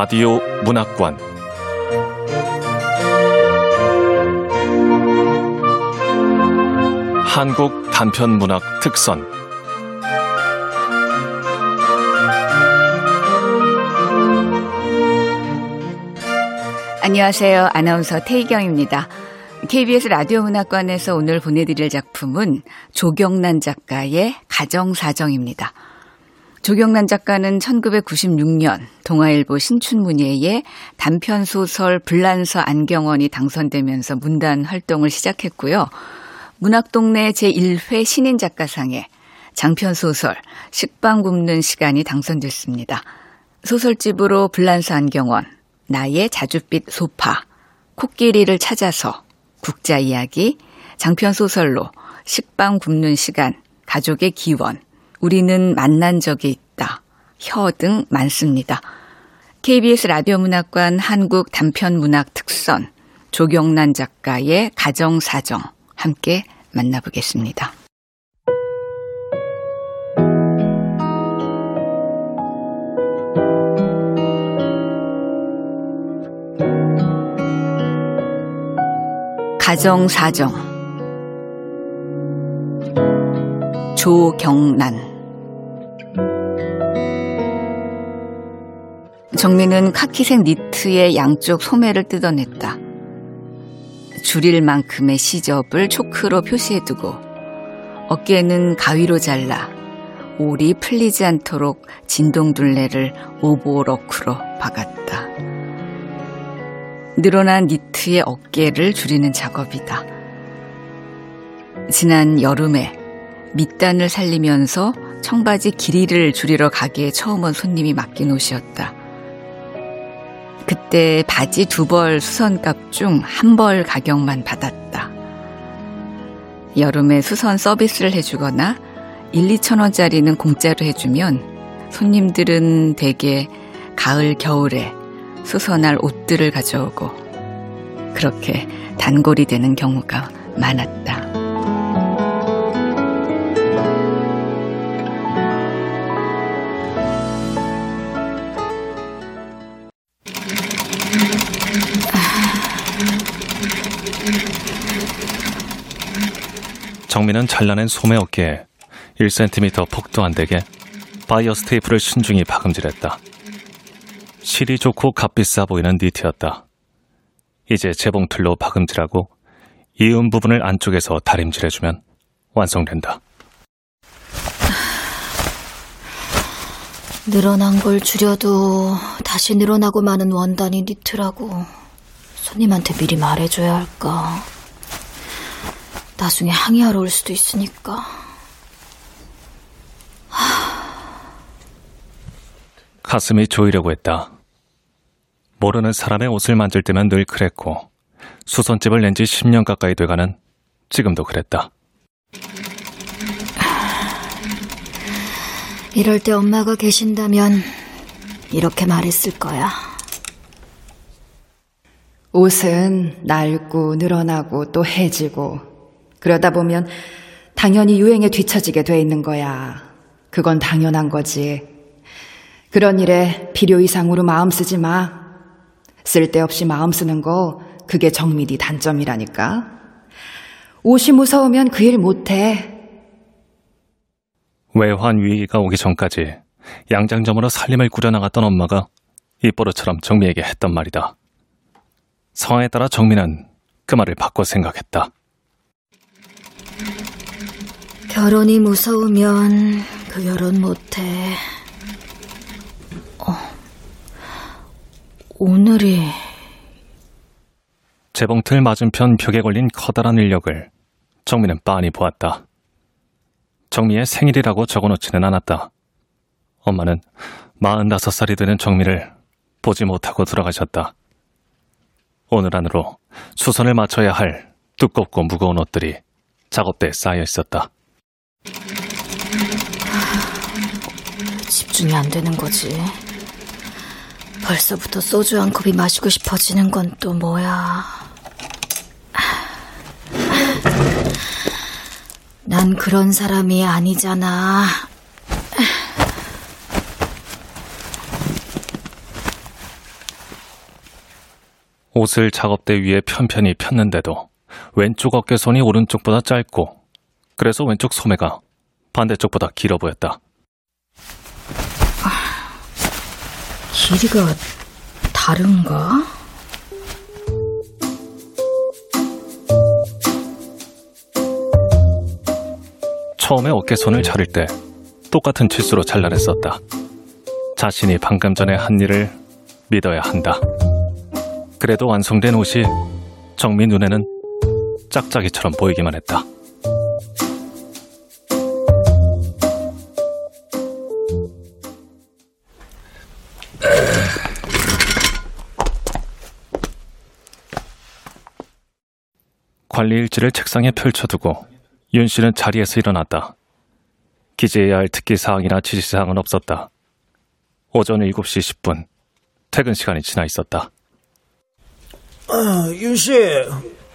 라디오 문학관 한국 단편 문학 특선 안녕하세요. 아나운서 태희경입니다. KBS 라디오 문학관에서 오늘 보내드릴 작품은 조경란 작가의 가정사정입니다. 조경란 작가는 1996년 동아일보 신춘문예에 단편 소설 불란서 안경원이 당선되면서 문단 활동을 시작했고요. 문학동네 제1회 신인 작가상에 장편 소설 식빵 굽는 시간이 당선됐습니다. 소설집으로 불란서 안경원, 나의 자줏빛 소파, 코끼리를 찾아서, 국자 이야기, 장편 소설로 식빵 굽는 시간, 가족의 기원, 우리는 만난 적이 있다. 혀 등 많습니다. KBS 라디오 문학관 한국 단편 문학 특선 조경란 작가의 가정사정 함께 만나보겠습니다. 가정사정 조경란 정민은 카키색 니트의 양쪽 소매를 뜯어냈다. 줄일 만큼의 시접을 초크로 표시해두고 어깨에는 가위로 잘라 올이 풀리지 않도록 진동둘레를 오버로크로 박았다. 늘어난 니트의 어깨를 줄이는 작업이다. 지난 여름에 밑단을 살리면서 청바지 길이를 줄이러 가게에 처음 온 손님이 맡긴 옷이었다. 그때 바지 두 벌 수선값 중 한 벌 가격만 받았다. 여름에 수선 서비스를 해주거나 1, 2천 원짜리는 공짜로 해주면 손님들은 대개 가을, 겨울에 수선할 옷들을 가져오고 그렇게 단골이 되는 경우가 많았다. 정민은 잘라낸 소매 어깨에 1cm 폭도 안 되게 바이어스 테이프를 신중히 박음질했다. 실이 좋고 값비싸 보이는 니트였다. 이제 재봉틀로 박음질하고 이음 부분을 안쪽에서 다림질해주면 완성된다. 늘어난 걸 줄여도 다시 늘어나고 마는 원단이 니트라고 손님한테 미리 말해줘야 할까. 나중에 항의하러 올 수도 있으니까. 가슴이 조이려고 했다. 모르는 사람의 옷을 만질 때면 늘 그랬고 수선집을 낸 지 10년 가까이 돼가는 지금도 그랬다. 이럴 때 엄마가 계신다면 이렇게 말했을 거야. 옷은 낡고 늘어나고 또 해지고 그러다 보면 당연히 유행에 뒤처지게 돼 있는 거야. 그건 당연한 거지. 그런 일에 필요 이상으로 마음 쓰지 마. 쓸데없이 마음 쓰는 거 그게 정밀이 단점이라니까. 옷이 무서우면 그 일 못해. 외환 위기가 오기 전까지 양장점으로 살림을 꾸려나갔던 엄마가 입버릇처럼 정미에게 했던 말이다. 상황에 따라 정미는 그 말을 바꿔 생각했다. 결혼이 무서우면 그 결혼 못해. 어, 오늘이 재봉틀 맞은편 벽에 걸린 커다란 인력을 정미는 빤히 보았다. 정미의 생일이라고 적어놓지는 않았다. 엄마는 45살이 되는 정미를 보지 못하고 돌아가셨다. 오늘 안으로 수선을 맞춰야 할 두껍고 무거운 옷들이 작업대에 쌓여 있었다. 집중이 안 되는 거지. 벌써부터 소주 한 컵이 마시고 싶어지는 건 또 뭐야. 난 그런 사람이 아니잖아. 옷을 작업대 위에 편편히 폈는데도 왼쪽 어깨선이 오른쪽보다 짧고 그래서 왼쪽 소매가 반대쪽보다 길어 보였다. 길이가 다른가? 처음에 어깨선을 자를 때 똑같은 치수로 잘라냈었다. 자신이 방금 전에 한 일을 믿어야 한다. 그래도 완성된 옷이 정미 눈에는 짝짝이처럼 보이기만 했다. 관리 일지를 책상에 펼쳐두고 윤 씨는 자리에서 일어났다. 기재해야 할 특기 사항이나 지시 사항은 없었다. 오전 7시 10분 퇴근 시간이 지나 있었다. 윤 씨,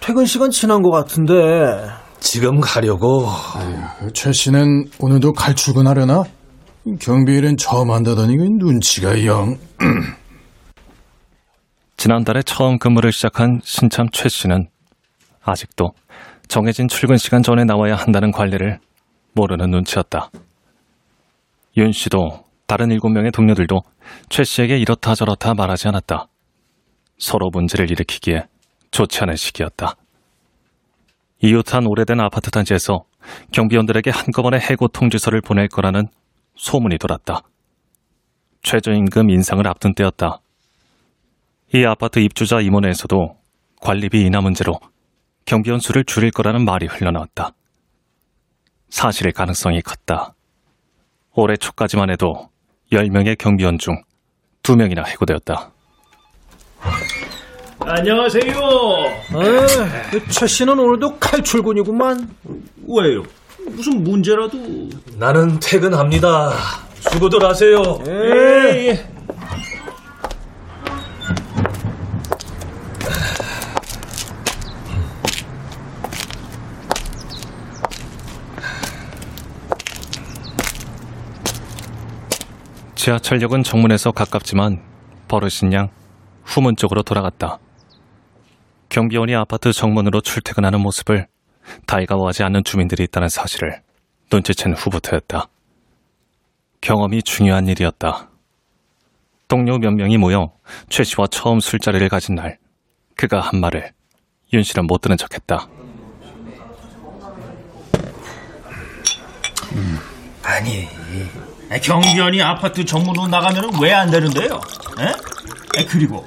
퇴근 시간 지난 것 같은데. 지금 가려고 최 씨는 오늘도 갈 출근하려나? 경비일은 처음 한다더니 그 눈치가 영. 지난달에 처음 근무를 시작한 신참 최 씨는 아직도 정해진 출근 시간 전에 나와야 한다는 관리를 모르는 눈치였다. 윤 씨도 다른 일곱 명의 동료들도 최 씨에게 이렇다 저렇다 말하지 않았다. 서로 문제를 일으키기에 좋지 않은 시기였다. 이웃한 오래된 아파트 단지에서 경비원들에게 한꺼번에 해고 통지서를 보낼 거라는 소문이 돌았다. 최저임금 인상을 앞둔 때였다. 이 아파트 입주자 임원회에서도 관리비 인하 문제로 경비원 수를 줄일 거라는 말이 흘러나왔다. 사실의 가능성이 컸다. 올해 초까지만 해도 10명의 경비원 중 2명이나 해고되었다. 안녕하세요. 에이, 최 씨는 오늘도 칼출근이구만. 왜요? 무슨 문제라도? 나는 퇴근합니다. 수고들 하세요. 예, 예. 지하철역은 정문에서 가깝지만 버릇인 양 후문 쪽으로 돌아갔다. 경비원이 아파트 정문으로 출퇴근하는 모습을 달가워하지 않는 주민들이 있다는 사실을 눈치챈 후부터였다. 경험이 중요한 일이었다. 동료 몇 명이 모여 최 씨와 처음 술자리를 가진 날, 그가 한 말을 윤 씨는 못 들은 척했다. 아니, 경비원이 아파트 정문으로 나가면 왜 안 되는데요? 에? 에, 그리고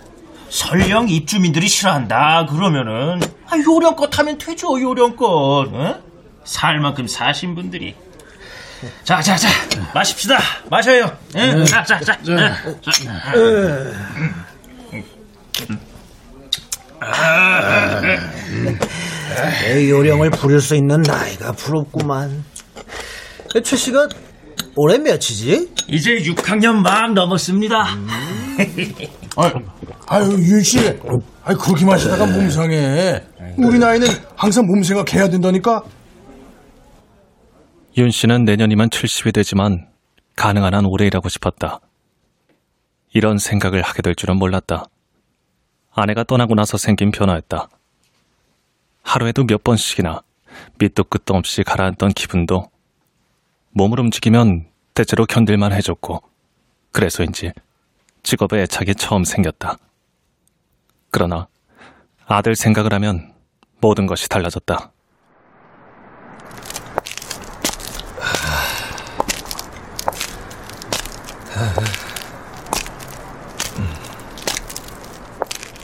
설령 입주민들이 싫어한다 그러면은 아, 요령껏 하면 되죠 요령껏. 에? 살 만큼 사신 분들이. 자, 자, 자, 마십시다. 마셔요. 에? 자, 자? 자. 내 요령을 부릴 수 있는 나이가 부럽구만. 최 씨가 올해 몇이지? 이제 6학년 막 넘었습니다. 아유, 아유 윤 씨, 아유 그렇게 마시다가 몸 상해. 우리 나이는 항상 몸 생각해야 된다니까. 윤 씨는 내년이면 70이 되지만 가능한 한 오래 일하고 싶었다. 이런 생각을 하게 될 줄은 몰랐다. 아내가 떠나고 나서 생긴 변화였다. 하루에도 몇 번씩이나 밑도 끝도 없이 가라앉던 기분도 몸을 움직이면 대체로 견딜만 해졌고 그래서인지 직업에 애착이 처음 생겼다. 그러나 아들 생각을 하면 모든 것이 달라졌다.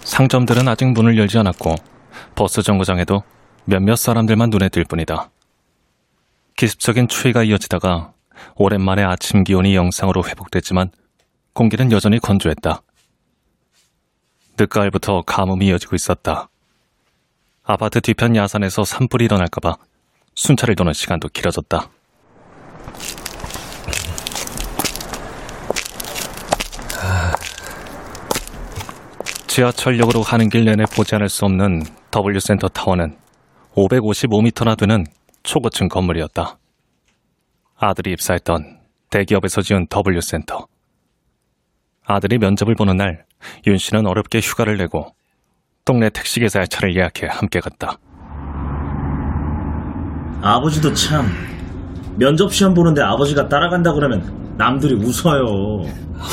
상점들은 아직 문을 열지 않았고 버스 정거장에도 몇몇 사람들만 눈에 띌 뿐이다. 기습적인 추위가 이어지다가 오랜만에 아침 기온이 영상으로 회복됐지만 공기는 여전히 건조했다. 늦가을부터 가뭄이 이어지고 있었다. 아파트 뒤편 야산에서 산불이 일어날까봐 순찰을 도는 시간도 길어졌다. 지하철역으로 가는 길 내내 보지 않을 수 없는 W센터 타워는 555m나 되는 초고층 건물이었다. 아들이 입사했던 대기업에서 지은 W센터. 아들이 면접을 보는 날, 윤 씨는 어렵게 휴가를 내고 동네 택시기사의 차를 예약해 함께 갔다. 아버지도 참 면접 시험 보는데 아버지가 따라간다 그러면 남들이 웃어요.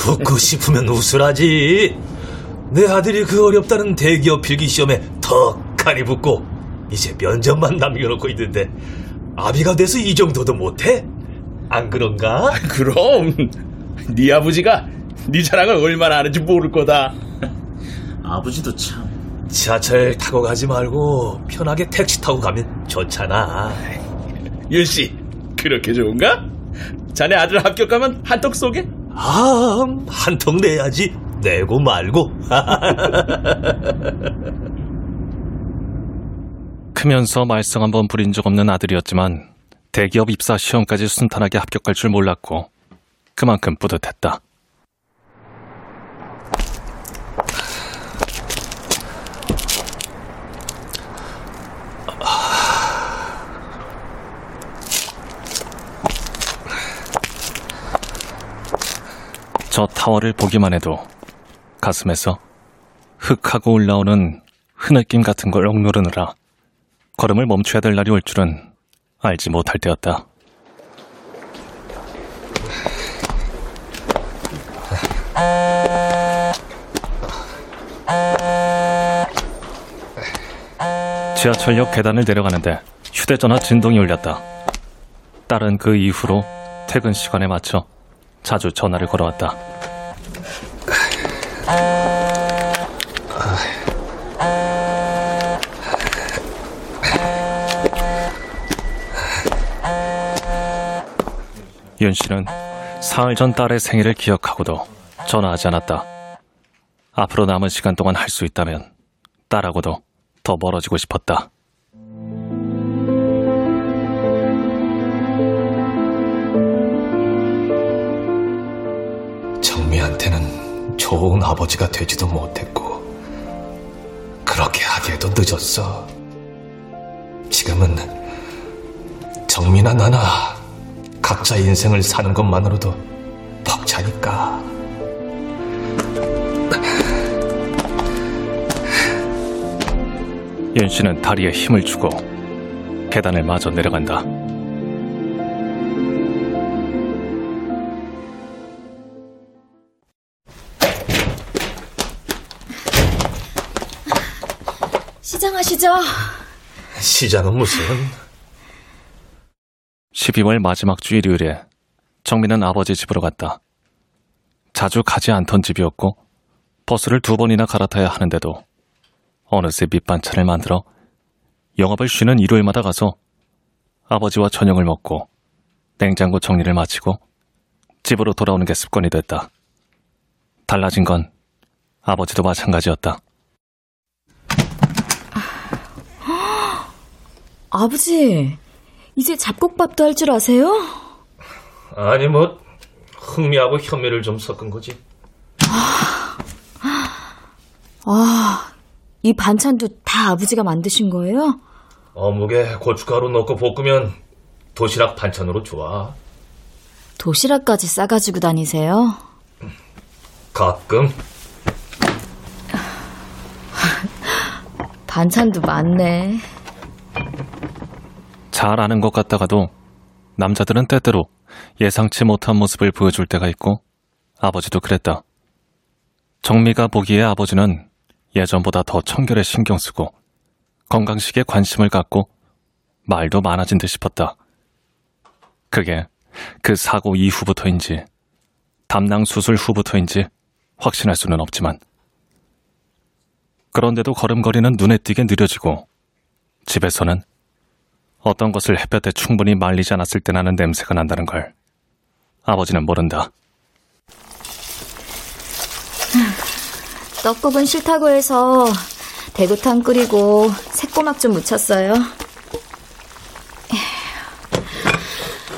웃고 싶으면 웃으라지. 내 아들이 그 어렵다는 대기업 필기 시험에 턱하니 붙고 이제 면접만 남겨놓고 있는데 아비가 돼서 이 정도도 못해? 안 그런가? 그럼 네 아버지가 네 자랑을 얼마나 하는지 모를 거다. 아버지도 참 지하철 타고 가지 말고 편하게 택시 타고 가면 좋잖아. 윤씨 그렇게 좋은가? 자네 아들 합격하면 한턱 쏘게? 아, 한턱 내야지. 내고 말고. 크면서 말썽 한번 부린 적 없는 아들이었지만 대기업 입사 시험까지 순탄하게 합격할 줄 몰랐고 그만큼 뿌듯했다. 저 타워를 보기만 해도 가슴에서 흑하고 올라오는 흐느낌 같은 걸 억누르느라 걸음을 멈춰야 될 날이 올 줄은 알지 못할 때였다. 지하철역 계단을 내려가는데 휴대전화 진동이 울렸다. 딸은 그 이후로 퇴근 시간에 맞춰 자주 전화를 걸어왔다. 윤 씨는 사흘 전 딸의 생일을 기억하고도 전화하지 않았다. 앞으로 남은 시간 동안 할 수 있다면 딸하고도 더 멀어지고 싶었다. 정미한테는 좋은 아버지가 되지도 못했고, 그렇게 하기에도 늦었어. 지금은 정미나 나나 각자 인생을 사는 것만으로도 벅차니까. 윤 씨는 다리에 힘을 주고 계단을 마저 내려간다. 시장하시죠. 시장은 무슨? 12월 마지막 주 일요일에 정민은 아버지 집으로 갔다. 자주 가지 않던 집이었고 버스를 두 번이나 갈아타야 하는데도 어느새 밑반찬을 만들어 영업을 쉬는 일요일마다 가서 아버지와 저녁을 먹고 냉장고 정리를 마치고 집으로 돌아오는 게 습관이 됐다. 달라진 건 아버지도 마찬가지였다. 아버지, 이제 잡곡밥도 할 줄 아세요? 아니, 뭐, 흥미하고 현미를 좀 섞은 거지. 아, 이 반찬도 다 아버지가 만드신 거예요? 어묵에 고춧가루 넣고 볶으면 도시락 반찬으로 좋아. 도시락까지 싸가지고 다니세요? 가끔. 반찬도 많네. 잘 아는 것 같다가도 남자들은 때때로 예상치 못한 모습을 보여줄 때가 있고 아버지도 그랬다. 정미가 보기에 아버지는 예전보다 더 청결에 신경 쓰고 건강식에 관심을 갖고 말도 많아진 듯 싶었다. 그게 그 사고 이후부터인지 담낭 수술 후부터인지 확신할 수는 없지만 그런데도 걸음걸이는 눈에 띄게 느려지고 집에서는 어떤 것을 햇볕에 충분히 말리지 않았을 때 나는 냄새가 난다는 걸 아버지는 모른다. 떡국은 싫다고 해서 대구탕 끓이고 새꼬막 좀 묻혔어요.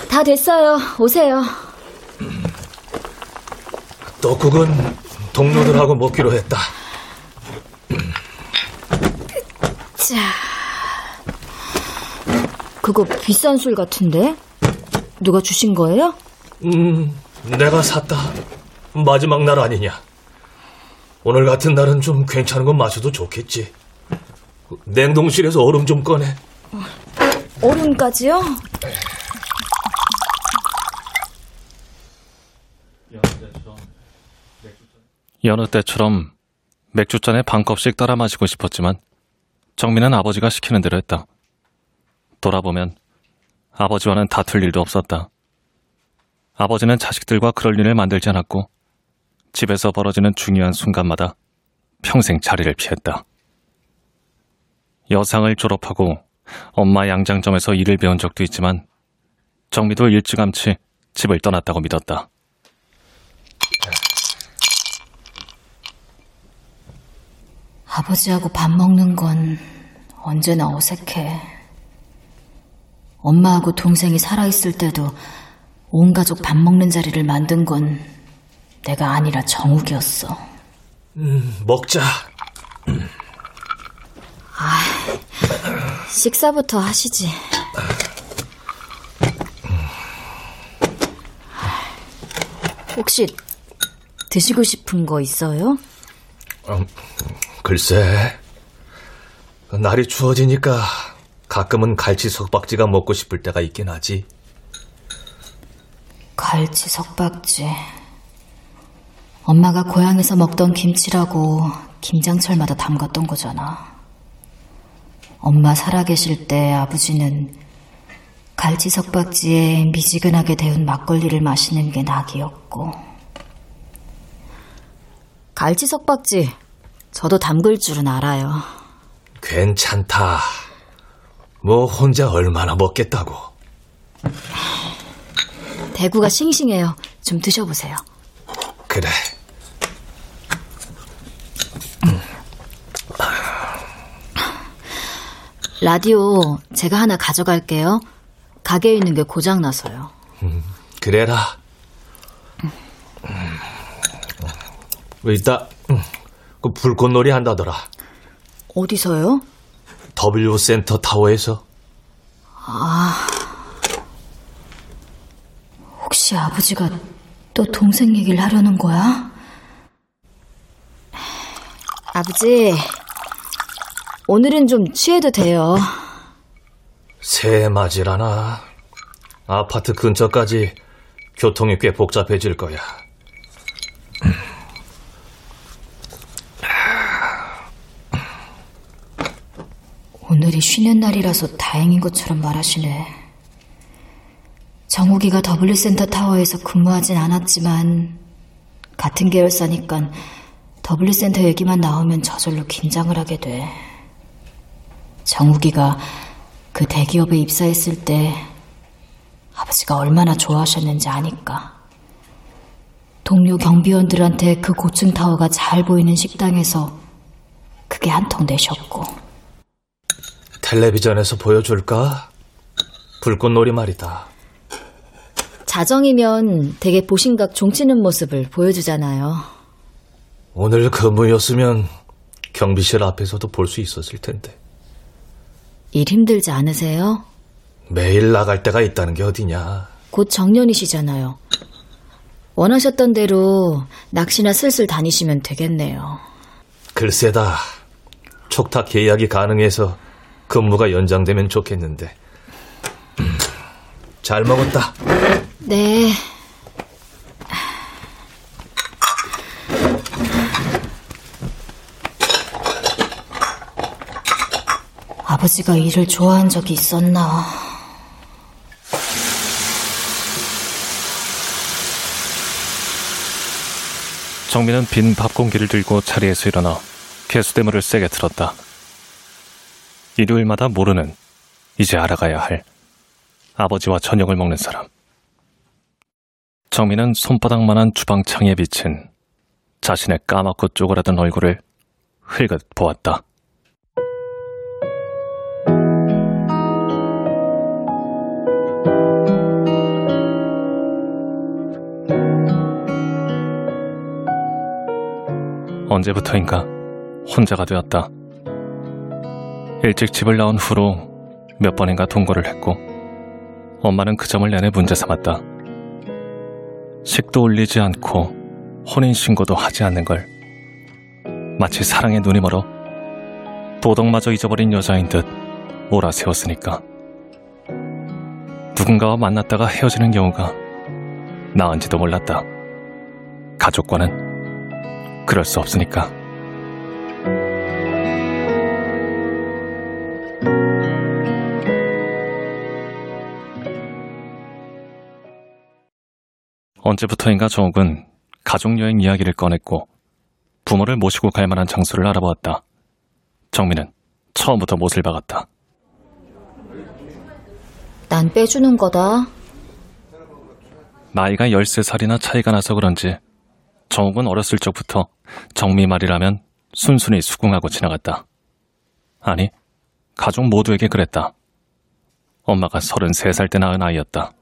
다 됐어요. 오세요. 떡국은 동료들하고 먹기로 했다. 자. 그거 비싼 술 같은데? 누가 주신 거예요? 음, 내가 샀다. 마지막 날 아니냐. 오늘 같은 날은 좀 괜찮은 거 마셔도 좋겠지. 냉동실에서 얼음 좀 꺼내. 얼음까지요? 여느 때처럼 맥주잔에 반 컵씩 따라 마시고 싶었지만 정민은 아버지가 시키는 대로 했다. 돌아보면 아버지와는 다툴 일도 없었다. 아버지는 자식들과 그럴 일을 만들지 않았고 집에서 벌어지는 중요한 순간마다 평생 자리를 피했다. 여상을 졸업하고 엄마 양장점에서 일을 배운 적도 있지만 정미도 일찌감치 집을 떠났다고 믿었다. 아버지하고 밥 먹는 건 언제나 어색해. 엄마하고 동생이 살아있을 때도 온 가족 밥 먹는 자리를 만든 건 내가 아니라 정욱이었어. 음, 먹자. 식사부터 하시지. 혹시 드시고 싶은 거 있어요? 음, 글쎄. 날이 추워지니까 가끔은 갈치 석박지가 먹고 싶을 때가 있긴 하지. 갈치 석박지. 엄마가 고향에서 먹던 김치라고 김장철마다 담갔던 거잖아. 엄마 살아계실 때 아버지는 갈치 석박지에 미지근하게 데운 막걸리를 마시는 게 낙이었고. 갈치 석박지, 저도 담글 줄은 알아요. 괜찮다. 뭐 혼자 얼마나 먹겠다고. 대구가 싱싱해요. 좀 드셔보세요. 그래. 라디오 제가 하나 가져갈게요. 가게에 있는 게 고장나서요. 그래라. 음. 이따 음, 그 불꽃놀이 한다더라. 어디서요? W 센터 타워에서. 혹시 아버지가 또 동생 얘기를 하려는 거야? 아버지, 오늘은 좀 취해도 돼요. 새 맞이라나. 아파트 근처까지 교통이 꽤 복잡해질 거야. 오늘이 쉬는 날이라서 다행인 것처럼 말하시네. 정욱이가 W센터 타워에서 근무하진 않았지만 같은 계열사니까 W센터 얘기만 나오면 저절로 긴장을 하게 돼. 정욱이가 그 대기업에 입사했을 때 아버지가 얼마나 좋아하셨는지 아니까. 동료 경비원들한테 그 고층 타워가 잘 보이는 식당에서 그게 한 통 내셨고. 텔레비전에서 보여줄까? 불꽃놀이 말이다. 자정이면 되게 보신각 종치는 모습을 보여주잖아요. 오늘 근무였으면 경비실 앞에서도 볼 수 있었을 텐데. 일 힘들지 않으세요? 매일 나갈 때가 있다는 게 어디냐. 곧 정년이시잖아요. 원하셨던 대로 낚시나 슬슬 다니시면 되겠네요. 글쎄다. 촉탁 계약이 가능해서 근무가 연장되면 좋겠는데. 음, 잘 먹었다. 네. 아버지가 일을 좋아한 적이 있었나? 정민은 빈 밥 공기를 들고 자리에서 일어나 개수대물을 세게 틀었다. 일요일마다 모르는 이제 알아가야 할 아버지와 저녁을 먹는 사람. 정민은 손바닥만한 주방 창에 비친 자신의 까맣고 쪼그라든 얼굴을 흘긋 보았다. 언제부터인가 혼자가 되었다. 일찍 집을 나온 후로 몇 번인가 동거를 했고 엄마는 그 점을 내내 문제 삼았다. 식도 올리지 않고 혼인신고도 하지 않는 걸 마치 사랑에 눈이 멀어 도덕마저 잊어버린 여자인 듯 몰아세웠으니까. 누군가와 만났다가 헤어지는 경우가 나은지도 몰랐다. 가족과는 그럴 수 없으니까. 언제부터인가 정욱은 가족여행 이야기를 꺼냈고 부모를 모시고 갈 만한 장소를 알아보았다. 정민은 처음부터 못을 박았다. 난 빼주는 거다. 나이가 13살이나 차이가 나서 그런지 정욱은 어렸을 적부터 정미 말이라면 순순히 수긍하고 지나갔다. 아니, 가족 모두에게 그랬다. 엄마가 33살 때 낳은 아이였다.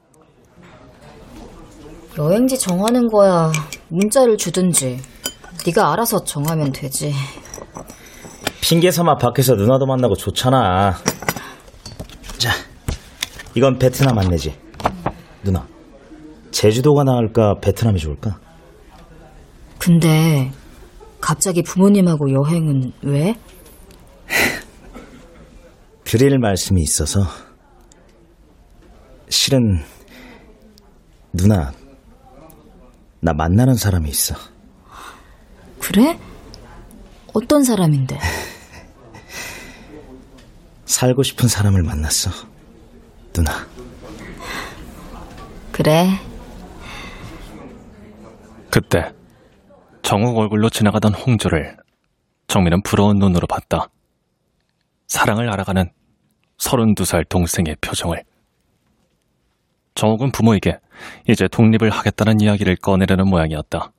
여행지 정하는 거야. 문자를 주든지. 네가 알아서 정하면 되지. 핑계 삼아 밖에서 누나도 만나고 좋잖아. 자, 이건 베트남 안내지. 누나, 제주도가 나을까, 베트남이 좋을까? 근데 갑자기 부모님하고 여행은 왜? 드릴 말씀이 있어서. 실은, 누나, 나 만나는 사람이 있어. 그래? 어떤 사람인데? 살고 싶은 사람을 만났어. 누나. 그래. 그때 정욱 얼굴로 지나가던 홍조를 정민은 부러운 눈으로 봤다. 사랑을 알아가는 32살 동생의 표정을. 정욱은 부모에게 이제 독립을 하겠다는 이야기를 꺼내려는 모양이었다.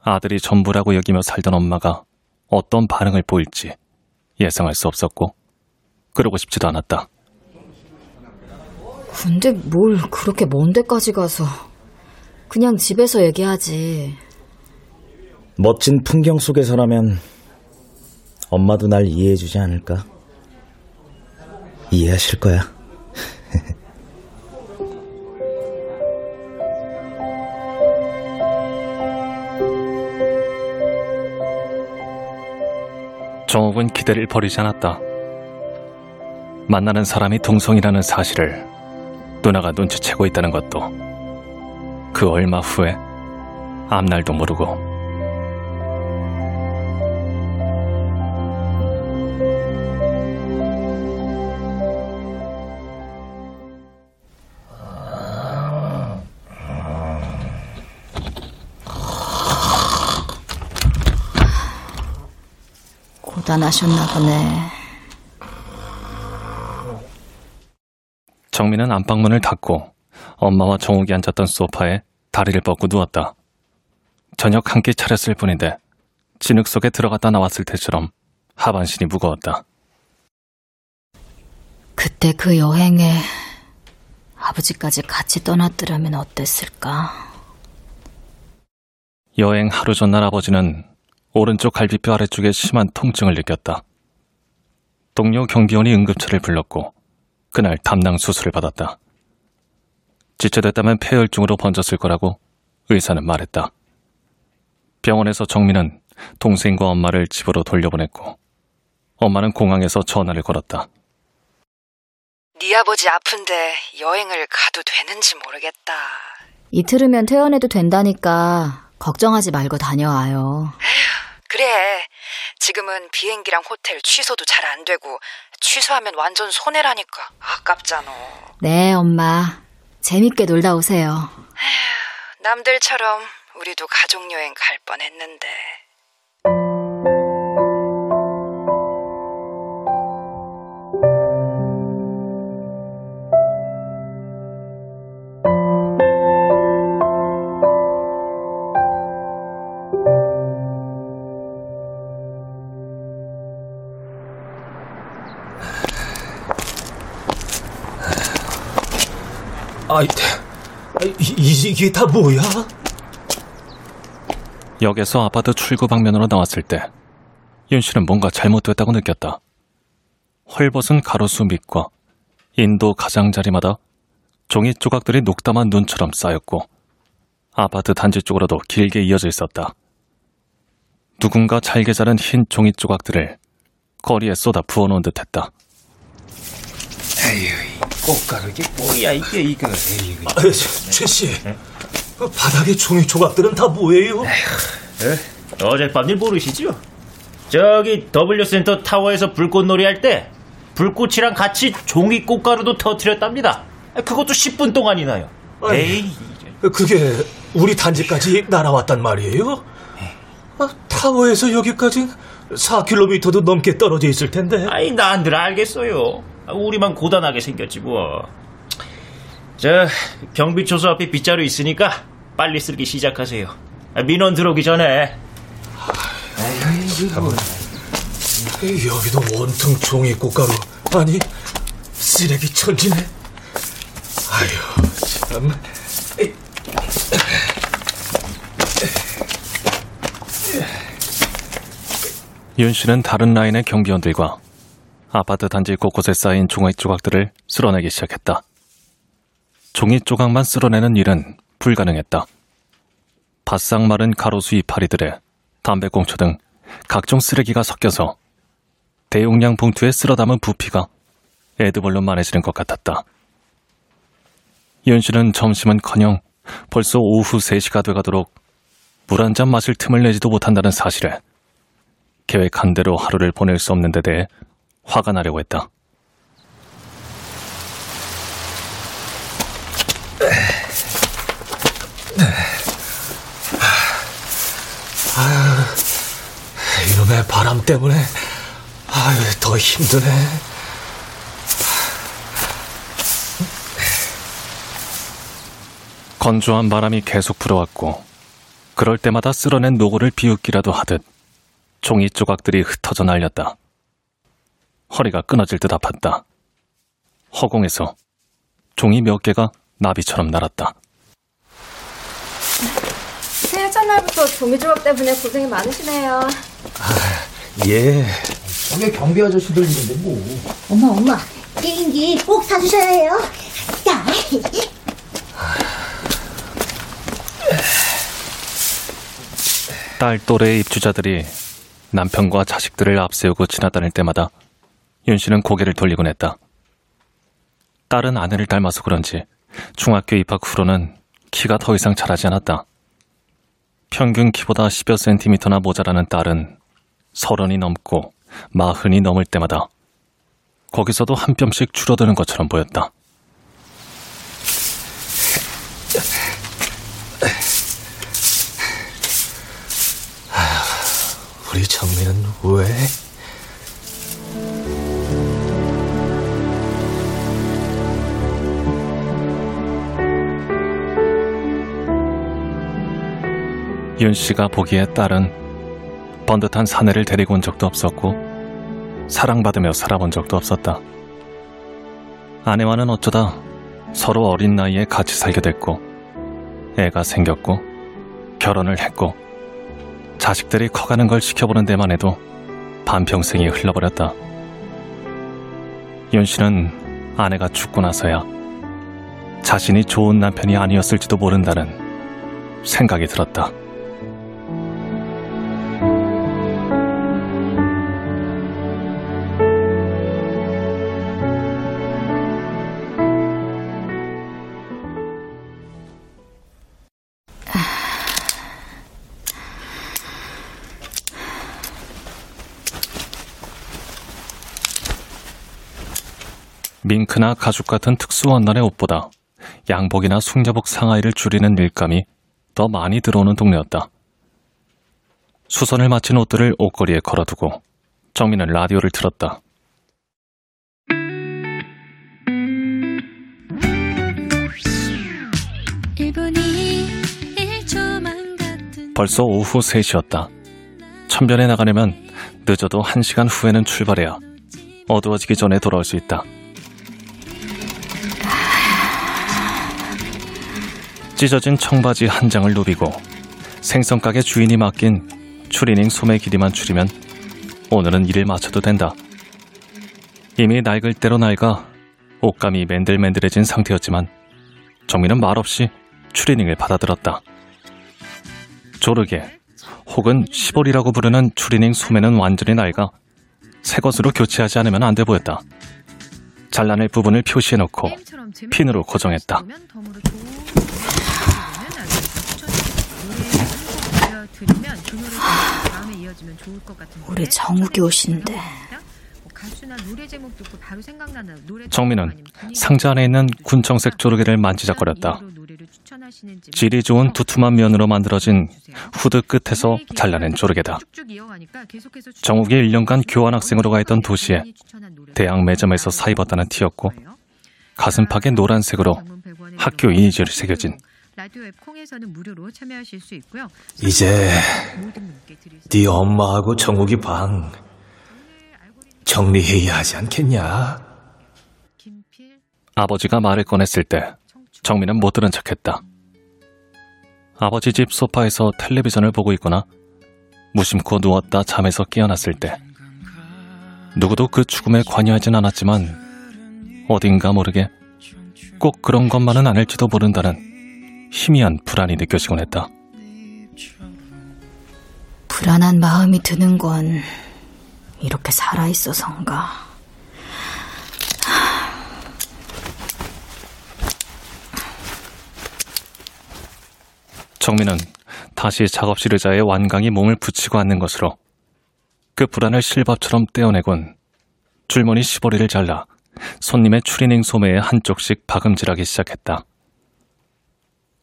아들이 전부라고 여기며 살던 엄마가 어떤 반응을 보일지 예상할 수 없었고 그러고 싶지도 않았다. 근데 뭘 그렇게 먼 데까지 가서. 그냥 집에서 얘기하지. 멋진 풍경 속에서라면 엄마도 날 이해해주지 않을까? 이해하실 거야. 정욱은 기대를 버리지 않았다. 만나는 사람이 동성이라는 사실을 누나가 눈치채고 있다는 것도 그 얼마 후에 앞날도 모르고 고단하셨나 보네. 정민은 안방문을 닫고 엄마와 정욱이 앉았던 소파에 다리를 뻗고 누웠다. 저녁 한 끼 차렸을 뿐인데 진흙 속에 들어갔다 나왔을 때처럼 하반신이 무거웠다. 그때 그 여행에 아버지까지 같이 떠났더라면 어땠을까? 여행 하루 전날 아버지는 오른쪽 갈비뼈 아래쪽에 심한 통증을 느꼈다. 동료 경비원이 응급차를 불렀고 그날 담낭 수술을 받았다. 지체됐다면 폐혈증으로 번졌을 거라고 의사는 말했다. 병원에서 정민은 동생과 엄마를 집으로 돌려보냈고 엄마는 공항에서 전화를 걸었다. 네 아버지 아픈데 여행을 가도 되는지 모르겠다. 이틀이면 퇴원해도 된다니까 걱정하지 말고 다녀와요. 그래. 지금은 비행기랑 호텔 취소도 잘 안 되고 취소하면 완전 손해라니까. 아깝잖아. 네, 엄마. 재밌게 놀다 오세요. 남들처럼 우리도 가족 여행 갈 뻔했는데. 아이, 아이, 이, 이게 다 뭐야? 역에서 아파트 출구 방면으로 나왔을 때 윤 씨는 뭔가 잘못됐다고 느꼈다. 헐벗은 가로수 밑과 인도 가장자리마다 종이 조각들이 녹담한 눈처럼 쌓였고 아파트 단지 쪽으로도 길게 이어져 있었다. 누군가 잘게 자른 흰 종이 조각들을 거리에 쏟아 부어놓은 듯 했다. 꽃가루게 뭐야 이게 이거. 에휴. 아, 최씨, 그 바닥에 종이 조각들은 다 뭐예요? 어젯밤 일 모르시죠? 저기 W 센터 타워에서 불꽃놀이 할 때 불꽃이랑 같이 종이 꽃가루도 터트렸답니다. 그것도 10분 동안이나요. 에이, 그게 우리 단지까지 날아왔단 말이에요? 아, 타워에서 여기까지 4km도 넘게 떨어져 있을 텐데. 아이 난들 알겠어요. 우리만 고단하게 생겼지 뭐. 저 경비초소 앞에 빗자루 있으니까 빨리 쓸기 시작하세요. 민원 들어오기 전에. 여기도 원통 종이 꽃가루. 아니, 쓰레기 천지네. 아유, 참. 윤 씨는 다른 라인의 경비원들과 아파트 단지 곳곳에 쌓인 종이 조각들을 쓸어내기 시작했다. 종이 조각만 쓸어내는 일은 불가능했다. 바싹 마른 가로수 이파리들에 담배꽁초 등 각종 쓰레기가 섞여서 대용량 봉투에 쓸어 담은 부피가 에드벌룬만해지는 것 같았다. 윤 씨는 점심은커녕 벌써 오후 3시가 돼가도록 물 한 잔 마실 틈을 내지도 못한다는 사실에 계획한 대로 하루를 보낼 수 없는 데 대해 화가 나려고 했다. 이놈의 바람 때문에, 아유, 더 힘드네. 건조한 바람이 계속 불어왔고 그럴 때마다 쓸어낸 노고를 비웃기라도 하듯 종이 조각들이 흩어져 날렸다. 허리가 끊어질 듯 아팠다. 허공에서 종이 몇 개가 나비처럼 날았다. 새해 첫날부터 종이 조각 때문에 고생이 많으시네요. 예. 저게 경비 아저씨들 일인데 뭐. 엄마, 엄마, 게임기 꼭 사주셔야 해요. 야, 딸 또래의 입주자들이 남편과 자식들을 앞세우고 지나다닐 때마다 윤 씨는 고개를 돌리곤 했다. 딸은 아내를 닮아서 그런지 중학교 입학 후로는 키가 더 이상 자라지 않았다. 평균 키보다 10여 센티미터나 모자라는 딸은 서른이 넘고 마흔이 넘을 때마다 거기서도 한 뼘씩 줄어드는 것처럼 보였다. 우리 정민은 왜? 윤 씨가 보기에 딸은 번듯한 사내를 데리고 온 적도 없었고 사랑받으며 살아본 적도 없었다. 아내와는 어쩌다 서로 어린 나이에 같이 살게 됐고 애가 생겼고 결혼을 했고 자식들이 커가는 걸 지켜보는 데만 해도 반평생이 흘러버렸다. 윤 씨는 아내가 죽고 나서야 자신이 좋은 남편이 아니었을지도 모른다는 생각이 들었다. 밍크나 가죽 같은 특수 원단의 옷보다 양복이나 숙녀복 상하이를 줄이는 일감이 더 많이 들어오는 동네였다. 수선을 마친 옷들을 옷걸이에 걸어두고 정민은 라디오를 틀었다. 벌써 오후 3시였다. 천변에 나가려면 늦어도 1시간 후에는 출발해야 어두워지기 전에 돌아올 수 있다. 찢어진 청바지 한 장을 누비고 생선 가게 주인이 맡긴 추리닝 소매 길이만 줄이면 오늘은 일을 마쳐도 된다. 이미 낡을 대로 낡아 옷감이 맨들맨들해진 상태였지만 정민은 말없이 추리닝을 받아들었다. 조르게 혹은 시볼이라고 부르는 추리닝 소매는 완전히 낡아 새 것으로 교체하지 않으면 안 돼 보였다. 잘라낼 부분을 표시해놓고 핀으로 고정했다. 우리 정욱이 오신대. 정민은 상자 안에 있는 군청색 조르기를 만지작거렸다. 질이 좋은 두툼한 면으로 만들어진 후드 끝에서 잘라낸 조르개다. 정욱이 1년간 교환학생으로 가 있던 도시에 대학 매점에서 사 입었다는 티였고 가슴팍에 노란색으로 학교 이니셜이 새겨진 이제 네 엄마하고 정욱이 방 정리해야 하지 않겠냐? 아버지가 말을 꺼냈을 때 정민은 못 들은 척했다. 아버지 집 소파에서 텔레비전을 보고 있거나 무심코 누웠다 잠에서 깨어났을 때 누구도 그 죽음에 관여하진 않았지만 어딘가 모르게 꼭 그런 것만은 아닐지도 모른다는 희미한 불안이 느껴지곤 했다. 불안한 마음이 드는 건 이렇게 살아있어서인가. 정민은 다시 작업실 의자에 완강히 몸을 붙이고 앉는 것으로 그 불안을 실밥처럼 떼어내곤 줄무늬 시보리를 잘라 손님의 추리닝 소매에 한쪽씩 박음질하기 시작했다.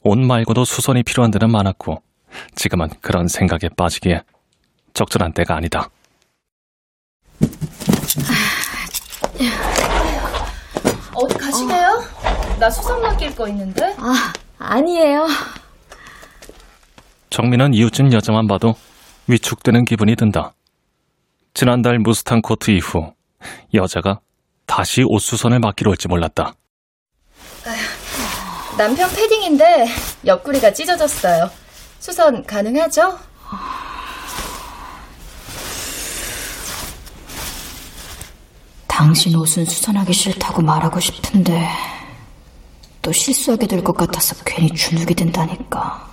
옷 말고도 수선이 필요한 데는 많았고 지금은 그런 생각에 빠지기에 적절한 때가 아니다. 어디 가시게요? 나 수선 맡길 거 있는데. 아, 아니에요. 정민은 이웃집 여자만 봐도 위축되는 기분이 든다. 지난달 무스탕 코트 이후 여자가 다시 옷 수선을 맡기로 할지 몰랐다. 남편 패딩인데 옆구리가 찢어졌어요. 수선 가능하죠? 당신 옷은 수선하기 싫다고 말하고 싶은데 또 실수하게 될 것 같아서 괜히 주눅이 든다니까.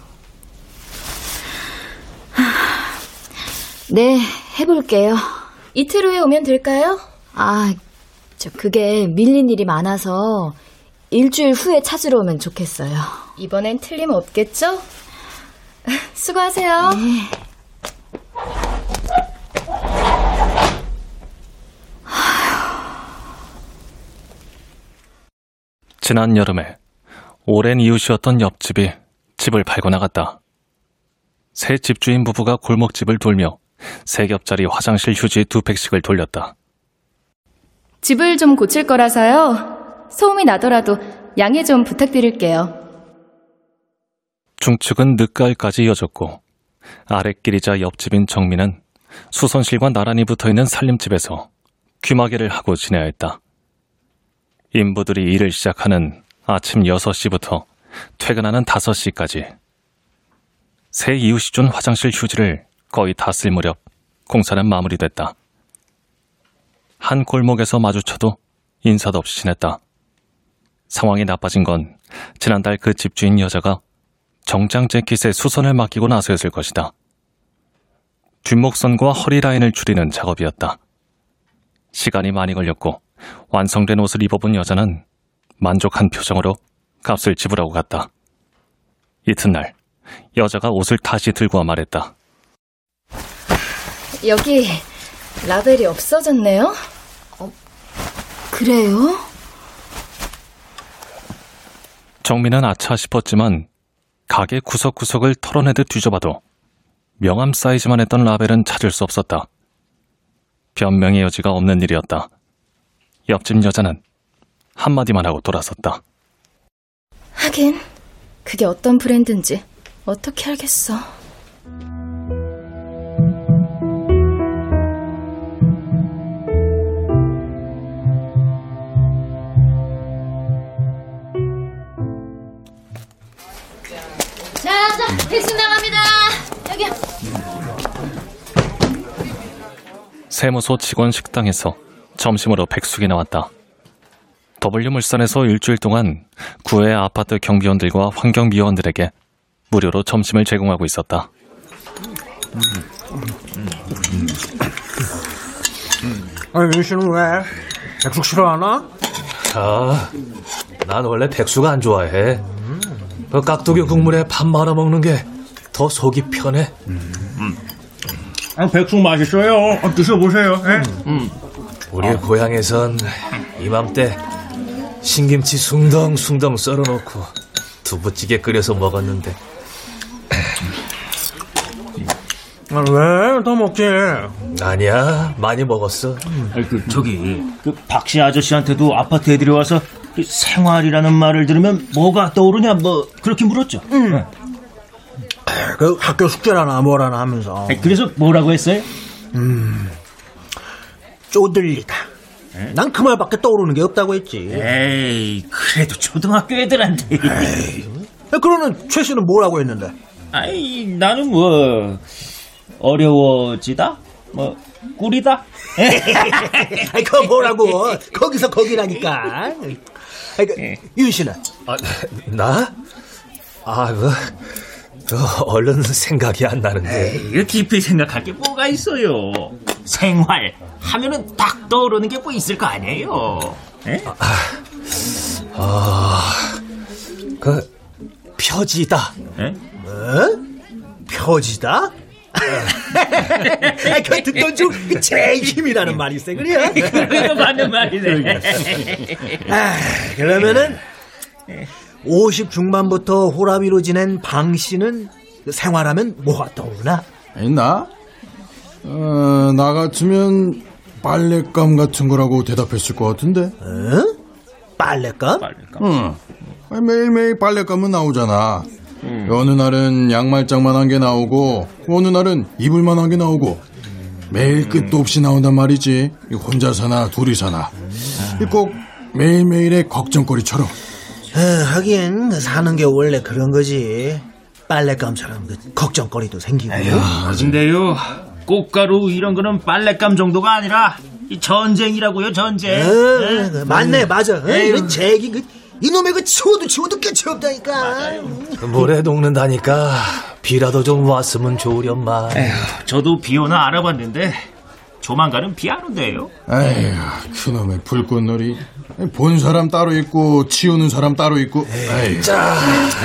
네, 해볼게요. 이틀 후에 오면 될까요? 아, 저 그게 밀린 일이 많아서 일주일 후에 찾으러 오면 좋겠어요. 이번엔 틀림 없겠죠? 수고하세요. 네. 지난 여름에 오랜 이웃이었던 옆집이 집을 팔고 나갔다. 새 집주인 부부가 골목집을 돌며 세 겹짜리 화장실 휴지 두 팩씩을 돌렸다. 집을 좀 고칠 거라서요. 소음이 나더라도 양해 좀 부탁드릴게요. 중축은 늦가을까지 이어졌고 아랫길이자 옆집인 정민은 수선실과 나란히 붙어있는 살림집에서 귀마개를 하고 지내야 했다. 인부들이 일을 시작하는 아침 6시부터 퇴근하는 5시까지 새 이웃이 준 화장실 휴지를 거의 다 쓸 무렵 공사는 마무리됐다. 한 골목에서 마주쳐도 인사도 없이 지냈다. 상황이 나빠진 건 지난달 그 집주인 여자가 정장 재킷에 수선을 맡기고 나서였을 것이다. 뒷목선과 허리 라인을 줄이는 작업이었다. 시간이 많이 걸렸고 완성된 옷을 입어본 여자는 만족한 표정으로 값을 지불하고 갔다. 이튿날 여자가 옷을 다시 들고 와 말했다. 여기 라벨이 없어졌네요. 그래요? 정민은 아차 싶었지만 가게 구석구석을 털어내듯 뒤져봐도 명함 사이즈만 했던 라벨은 찾을 수 없었다. 변명의 여지가 없는 일이었다. 옆집 여자는 한마디만 하고 돌아섰다. 하긴 그게 어떤 브랜드인지 어떻게 알겠어. 여기. 세무소 직원 식당에서 점심으로 백숙이 나왔다. W물산에서 일주일 동안 구의 아파트 경비원들과 환경미화원들에게 무료로 점심을 제공하고 있었다. 아, 윤 씨는 왜? 백숙 싫어하나? 아, 난 원래 백수가 안 좋아해. 그 깍두기 국물에 밥 말아 먹는 게 더 속이 편해. 아, 백숙 맛있어요. 어, 드셔보세요. 예? 우리 고향에선 이맘때 신김치 숭덩숭덩 썰어놓고 두부찌개 끓여서 먹었는데 아, 왜? 더 먹지. 아니야 많이 먹었어. 아니, 그 저기 그 박씨 아저씨한테도 아파트에 들여와서 그 생활이라는 말을 들으면 뭐가 떠오르냐 뭐 그렇게 물었죠. 응. 그 학교 숙제라나 뭐라나 하면서. 그래서 뭐라고 했어요? 음, 쪼들리다. 난 그 말밖에 떠오르는 게 없다고 했지. 에이 그래도 초등학교 애들한테. 그러는 최 씨는 뭐라고 했는데? 아이 나는 뭐 어려워지다 뭐 꿀이다. 아이, 그거 뭐라고? 거기서 거기라니까. 아이, 그, 윤 씨는? 아, 나? 아, 그, 그 얼른 생각이 안 나는데. 이거 깊이 생각할 게 뭐가 있어요. 생활 하면은 딱 떠오르는 게 뭐 있을 거 아니에요. 에? 아, 그 표지다. 에? 뭐? 표지다? 아, 그 듣던 중 제일 힘이라는 말이 있어, 그래? 그거 맞는 말이네. 아, 그러면은 50 중반부터 호라비로 지낸 방 씨는 생활하면 뭐가 떠오르나? 나? 어, 나 같으면 빨랫감 같은 거라고 대답했을 것 같은데. 어? 빨랫감? 응. 아니, 매일매일 빨랫감은 나오잖아. 어느 날은 양말장만 한개 나오고, 어느 날은 이불만 한개 나오고, 매일 끝도 없이 나온단 말이지. 이 혼자 사나 둘이 사나. 이꼭 매일매일의 걱정거리처럼. 어, 하긴 사는 게 원래 그런 거지. 빨랫감처럼 그 걱정거리도 생기고. 근데요 꽃가루 이런 거는 빨랫감 정도가 아니라 이 전쟁이라고요 전쟁. 어, 네? 그 맞네, 맞아. 어, 에휴. 이런 제기, 그, 이놈의 그 치워도 치워도 끝이 없다니까. 물에 녹는다니까 비라도 좀 왔으면 좋으련만. 에휴, 저도 비 오나 알아봤는데 조만간은 비 안 온대요. 에휴, 그놈의 불꽃놀이. 본 사람 따로 있고, 치우는 사람 따로 있고. 에휴. 자,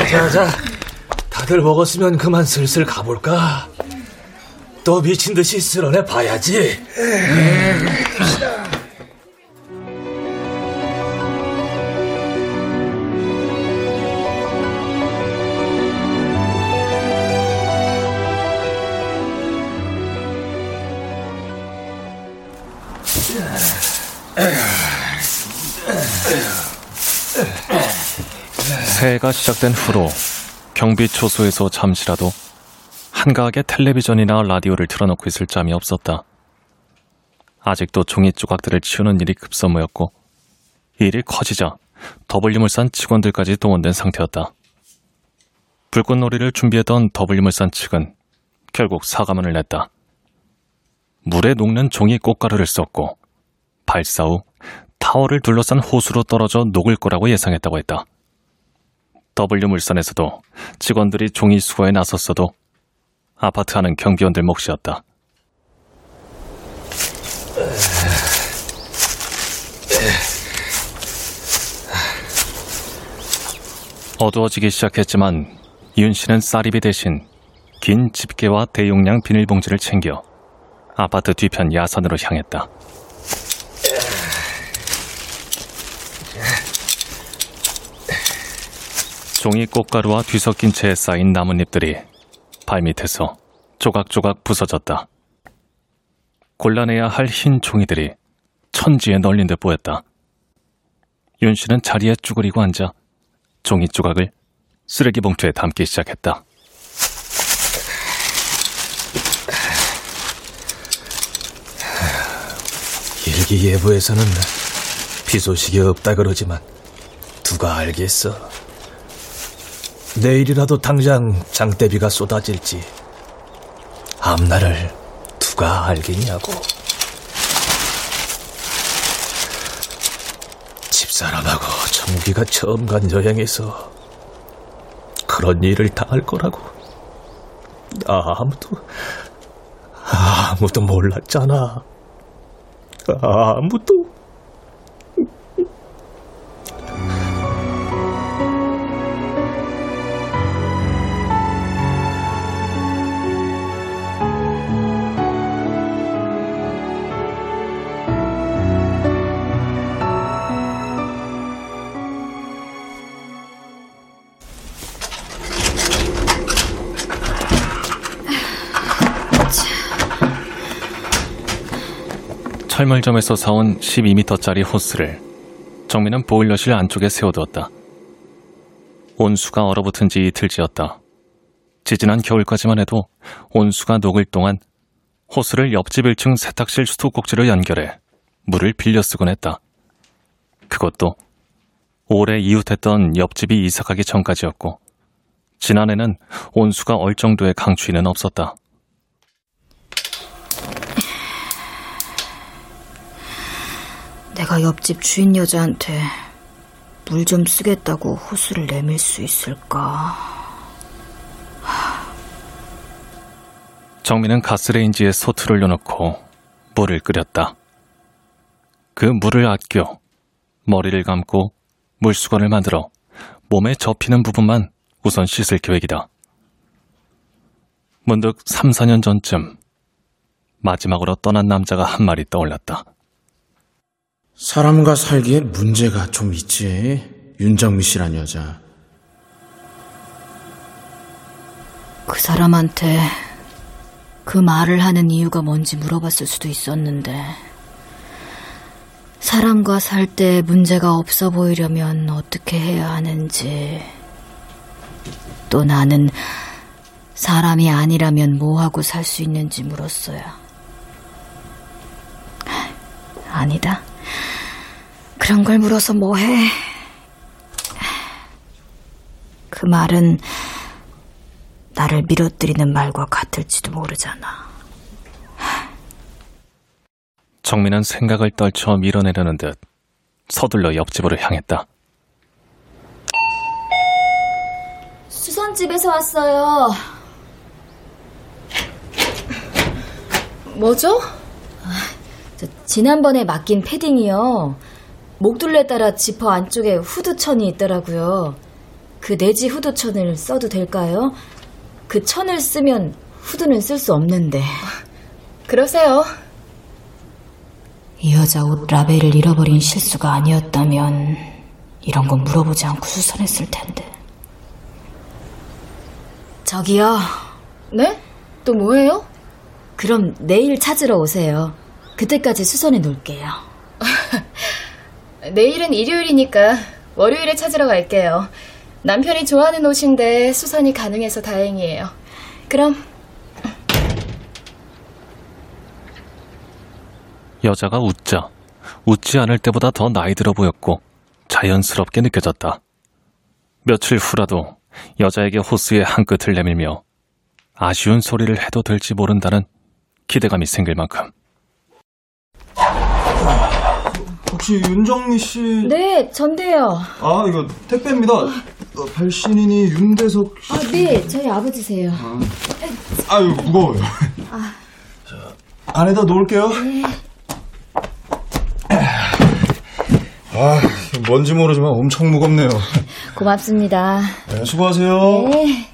자, 자. 다들 먹었으면 그만 슬슬 가볼까? 또 미친 듯이 쓸어내 봐야지. 새해가 시작된 후로 경비 초소에서 잠시라도 한가하게 텔레비전이나 라디오를 틀어놓고 있을 잠이 없었다. 아직도 종이 조각들을 치우는 일이 급선무였고 이 일이 커지자 더블유물산 직원들까지 동원된 상태였다. 불꽃놀이를 준비했던 더블유물산 측은 결국 사과문을 냈다. 물에 녹는 종이 꽃가루를 썼고 발사 후 타워를 둘러싼 호수로 떨어져 녹을 거라고 예상했다고 했다. W물산에서도 직원들이 종이 수거에 나섰어도 아파트 하는 경비원들 몫이었다. 어두워지기 시작했지만 이윤 씨는 쌀입이 대신 긴 집게와 대용량 비닐봉지를 챙겨 아파트 뒤편 야산으로 향했다. 종이 꽃가루와 뒤섞인 채 쌓인 나뭇잎들이 발밑에서 조각조각 부서졌다. 골라내야 할 흰 종이들이 천지에 널린 듯 보였다. 윤 씨는 자리에 쭈그리고 앉아 종이 조각을 쓰레기 봉투에 담기 시작했다. 일기예보에서는 비 소식이 없다 그러지만 누가 알겠어. 내일이라도 당장 장대비가 쏟아질지 앞날을 누가 알겠냐고. 집사람하고 정욱이가 처음 간 여행에서 그런 일을 당할 거라고 아무도 아무도 몰랐잖아. 아무도 철물점에서 사온 12m짜리 호스를 정민은 보일러실 안쪽에 세워두었다. 온수가 얼어붙은 지 이틀째였다. 지지난 겨울까지만 해도 온수가 녹을 동안 호스를 옆집 1층 세탁실 수도꼭지로 연결해 물을 빌려 쓰곤 했다. 그것도 오래 이웃했던 옆집이 이사 가기 전까지였고 지난해는 온수가 얼 정도의 강추위는 없었다. 내가 옆집 주인 여자한테 물 좀 쓰겠다고 호수를 내밀 수 있을까? 정민은 가스레인지에 소트 를 올려놓고 물을 끓였다. 그 물을 아껴 머리를 감고 물수건을 만들어 몸에 접히는 부분만 우선 씻을 계획이다. 문득 3, 4년 전쯤 마지막으로 떠난 남자가 한 마리 떠올랐다. 사람과 살기에 문제가 좀 있지. 윤정미 씨란 여자. 그 사람한테 그 말을 하는 이유가 뭔지 물어봤을 수도 있었는데, 사람과 살 때 문제가 없어 보이려면 어떻게 해야 하는지, 또 나는 사람이 아니라면 뭐 하고 살 수 있는지 물었어요. 아니다. 그런 걸 물어서 뭐해? 그 말은 나를 밀어뜨리는 말과 같을지도 모르잖아. 정민은 생각을 떨쳐 밀어내려는 듯 서둘러 옆집으로 향했다. 수선집에서 왔어요. 뭐죠? 저, 지난번에 맡긴 패딩이요. 목둘레 따라 지퍼 안쪽에 후드천이 있더라고요. 그 내지 후드천을 써도 될까요? 그 천을 쓰면 후드는 쓸 수 없는데. 그러세요. 이 여자 옷 라벨을 잃어버린 실수가 아니었다면 이런 건 물어보지 않고 수선했을 텐데. 저기요. 네? 또 뭐예요? 그럼 내일 찾으러 오세요. 그때까지 수선해 놓을게요. 내일은 일요일이니까 월요일에 찾으러 갈게요. 남편이 좋아하는 옷인데 수선이 가능해서 다행이에요. 그럼 여자가 웃자 웃지 않을 때보다 더 나이 들어 보였고 자연스럽게 느껴졌다. 며칠 후라도 여자에게 호스의 한 끝을 내밀며 아쉬운 소리를 해도 될지 모른다는 기대감이 생길 만큼 혹시 윤정미 씨? 네, 전데요. 아, 이거 택배입니다. 어, 발신인이 윤대석 씨. 아, 네, 저희 아버지세요. 아유, 무거워요. 아, 안에다 놓을게요. 네. 아, 뭔지 모르지만 엄청 무겁네요. 고맙습니다. 네, 수고하세요. 네.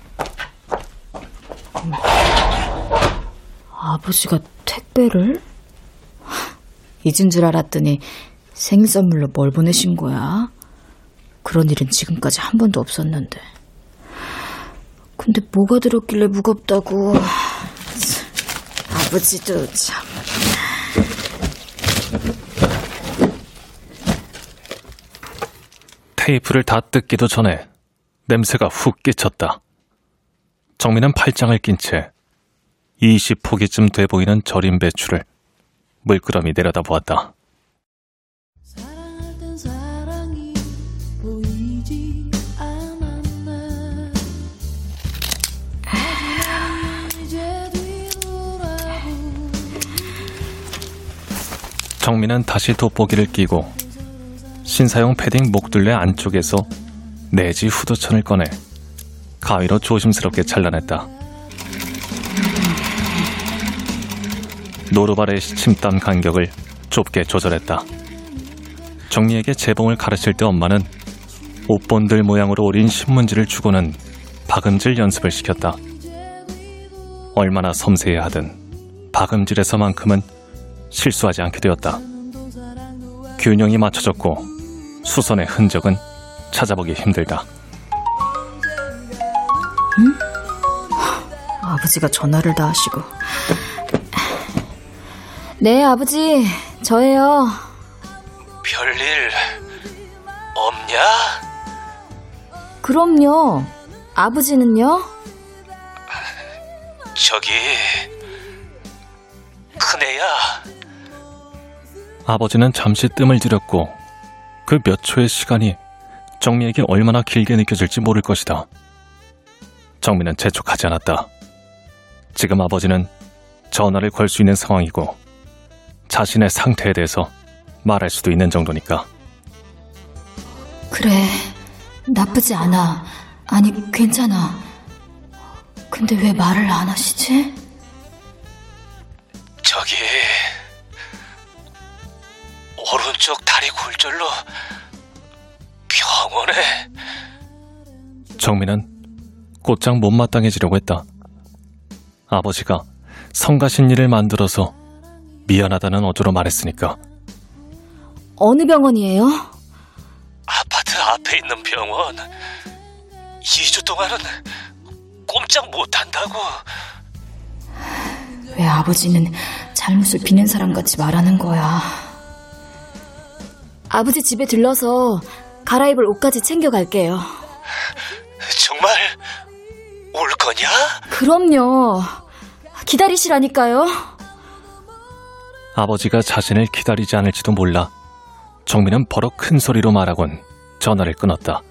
아버지가 택배를? 잊은 줄 알았더니 생일 선물로 뭘 보내신 거야? 그런 일은 지금까지 한 번도 없었는데. 근데 뭐가 들었길래 무겁다고. 참, 아버지도 참. 테이프를 다 뜯기도 전에 냄새가 훅 끼쳤다. 정민은 팔짱을 낀 채 20포기쯤 돼 보이는 절인 배추를 물끄러미 내려다 보았다. 정민은 다시 돋보기를 끼고 신사용 패딩 목둘레 안쪽에서 내지 후드천을 꺼내 가위로 조심스럽게 잘라냈다. 노루발의 침땀 간격을 좁게 조절했다. 정리에게 재봉을 가르칠 때 엄마는 옷본들 모양으로 오린 신문지를 주고는 박음질 연습을 시켰다. 얼마나 섬세해야 하든 박음질에서만큼은 실수하지 않게 되었다. 균형이 맞춰졌고 수선의 흔적은 찾아보기 힘들다. 아버지가 전화를 다 하시고. 네, 아버지, 저예요. 별일 없냐? 그럼요. 아버지는요? 저기 큰애야 아버지는 잠시 뜸을 들였고 그 몇 초의 시간이 정미에게 얼마나 길게 느껴질지 모를 것이다. 정미는 재촉하지 않았다. 지금 아버지는 전화를 걸 수 있는 상황이고 자신의 상태에 대해서 말할 수도 있는 정도니까. 그래, 나쁘지 않아. 아니, 괜찮아. 근데 왜 말을 안 하시지? 저기 오른쪽 다리 골절로 병원에 정민은 곧장 못마땅해지려고 했다. 아버지가 성가신 일을 만들어서 미안하다는 어조로 말했으니까 어느 병원이에요? 아파트 앞에 있는 병원 2주 동안은 꼼짝 못한다고 왜 아버지는 잘못을 비는 사람 같이 말하는 거야? 아버지 집에 들러서 갈아입을 옷까지 챙겨갈게요. 정말 올 거냐? 그럼요. 기다리시라니까요. 아버지가 자신을 기다리지 않을지도 몰라 정민은 버럭 큰 소리로 말하곤 전화를 끊었다.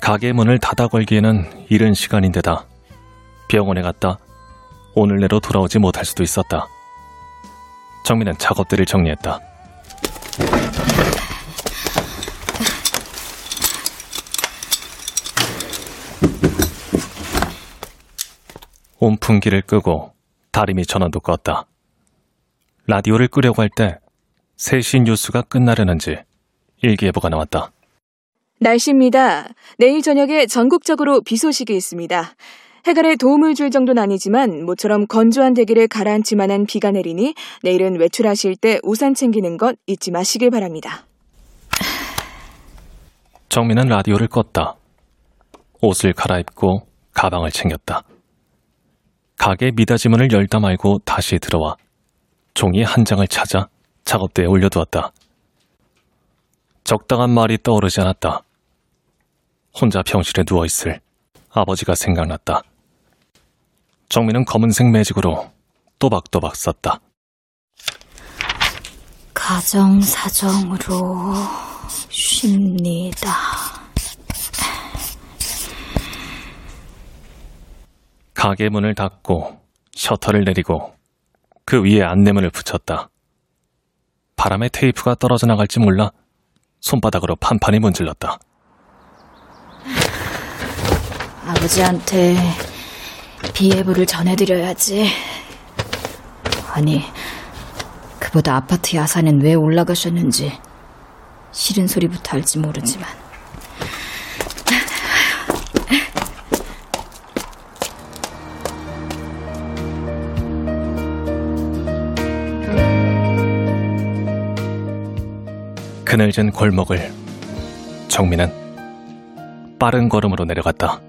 가게 문을 닫아 걸기에는 이른 시간인데다 병원에 갔다 오늘 내로 돌아오지 못할 수도 있었다. 정민은 작업들을 정리했다. 온풍기를 끄고 다리미 전원도 껐다. 라디오를 끄려고 할 때 3시 뉴스가 끝나려는지 일기예보가 나왔다. 날씨입니다. 내일 저녁에 전국적으로 비 소식이 있습니다. 해갈에 도움을 줄 정도는 아니지만 모처럼 건조한 대기를 가라앉힐 만한 비가 내리니 내일은 외출하실 때 우산 챙기는 것 잊지 마시길 바랍니다. 정민은 라디오를 껐다. 옷을 갈아입고 가방을 챙겼다. 가게 미닫이문을 열다 말고 다시 들어와 종이 한 장을 찾아 작업대에 올려두었다. 적당한 말이 떠오르지 않았다. 혼자 병실에 누워있을 아버지가 생각났다. 정민은 검은색 매직으로 또박또박 썼다. 가정사정으로 쉽니다. 가게 문을 닫고 셔터를 내리고 그 위에 안내문을 붙였다. 바람에 테이프가 떨어져 나갈지 몰라 손바닥으로 판판히 문질렀다. 아버지한테 비 예보를 전해드려야지. 아니, 그보다 아파트 야산엔 왜 올라가셨는지 싫은 소리부터 알지 모르지만. 그늘진 골목을 정민은 빠른 걸음으로 내려갔다.